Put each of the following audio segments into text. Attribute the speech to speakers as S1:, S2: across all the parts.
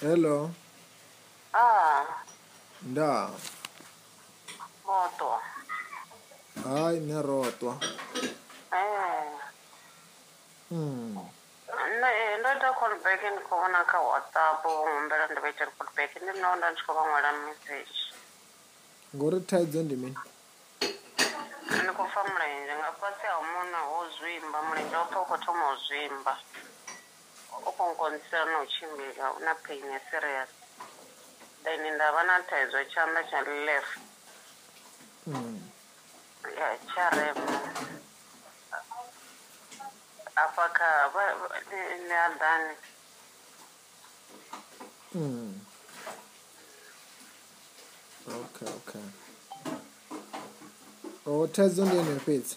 S1: hello
S2: ah.
S1: nda
S2: roto
S1: hayi ne
S2: rotwa
S1: eh. hmm. eh, ndo ita callback
S2: ndi khou vona kha whatsapp humbela ndi vaitele callback ndi no nda ndi tshi khou vhanwela message
S1: ngori thaidzo ndi
S2: mini ndi khou fa mulenzhe nga fhasi ha muna ho zwimba mulenzhe wo pfha u khou thoma u zwimba kukonkonisana uchimbika una pain yaserious then ndava na taizwa chanda chalef ya charema afaka
S1: neadhani okay okay o oh, taizondo ndinopedza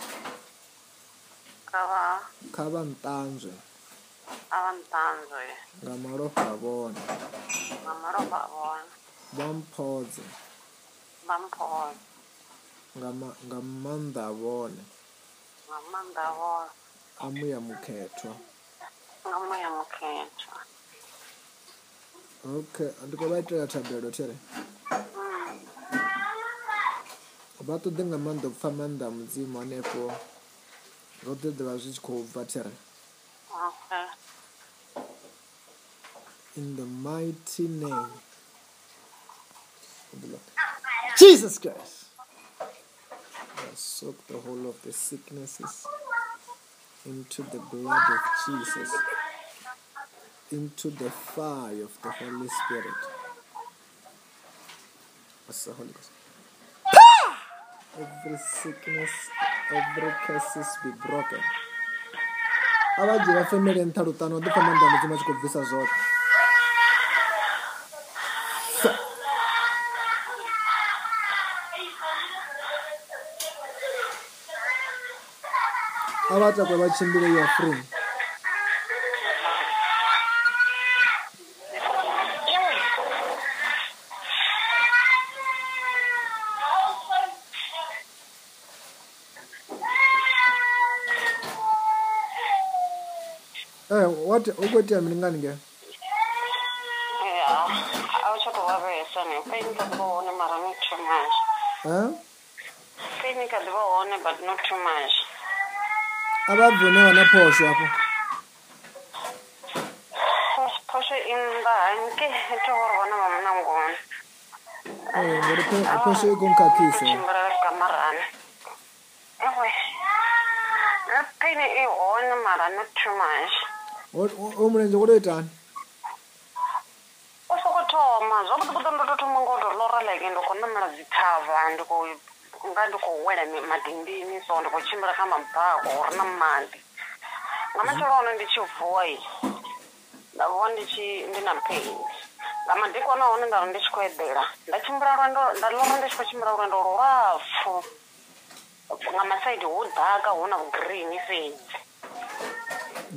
S1: kha vha ntanzwe nga malofa a vhone vha mphodze nga maanḓa a vhone a muya mukhethwa okay ndi khou vha itela thabelo there mm. vha ṱoḓe nga maanḓa u pfha maanḓa mudzimu hanefo ro the ḓivha zwi tshi khou in the mighty name of the Lord. Jesus Christ soak the whole of the sicknesses into the blood of Jesus into the fire of the Holy Spirit that's the Holy Ghost every sickness every cases be broken a va dyi va femele nthalutano ti famba ndyangu tsima xi ku bvisa zoke a va tlakwe va chimbile ya free Eh, what what time ni
S2: ngani ngeke? Yeah. Awu chapo wabe sana. Pain ka bo one eh, mara ni chumash. Eh? Pain ka bo one but not too much.
S1: Aba bune wana posho apo.
S2: Posho in ba anke to hor bona mama na ngone. Eh,
S1: ngore ke posho e gonka
S2: kiso.
S1: Mara ka mara. Eh.
S2: Pain e one mara not too much omurenje kudoitani usikutoma zvakuti kutondototomangoto lora like ndikonamira zvitava ndikonga ndikowela madindini so ndikochimbira kamba mpako urina mandi ngamacharoono ndichivhoi ndavo ndina pain ngamadhikona one ndaro ndichikoedela ndachimbira rwendo ndaloro ndichikochimbira rwendo rurapfu ngamasaidi hudhaka huna kugreen fedzi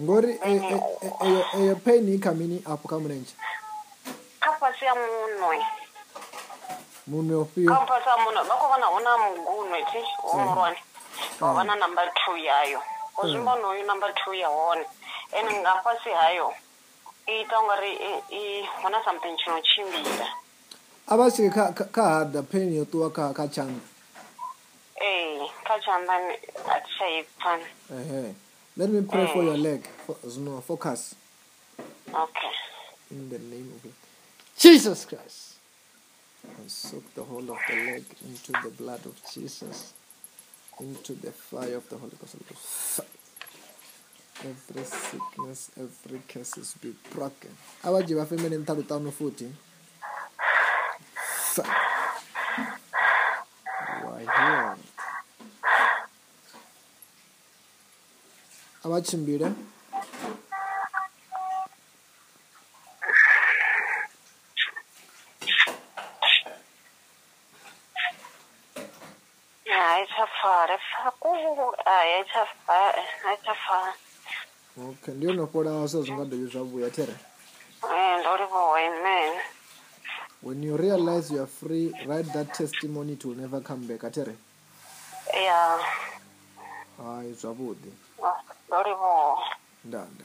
S2: ngori eyo eh, eh, eh, pain ikamini apo kamurenje kapasi ya munwe munwe ofio kapasi ya munwe vakovana huna mugunwe ti omurwani vavana number two yayo ozvimbano oyu number two yaone and ngapasi hayo iita ungari huna something chinochimbira ava swike ka hadha pain yo tuwa ka chanda e ka chanda atichaipan ehe Let me pray mm. for your eh. leg. no, focus. Okay. In the name of Jesus Christ. And soak the whole of the leg into the blood of Jesus, into the fire of the Holy Ghost. Every sickness, every curse be broken. How about you? Have you been in foot? You are here. abatsimbire ok ndiyo nokora so zvingadovi zvabuya tere e, when you realize youare free write that testimony to never come back atere ya yeah. hai zvavudi uh -huh. それもう。なんだ。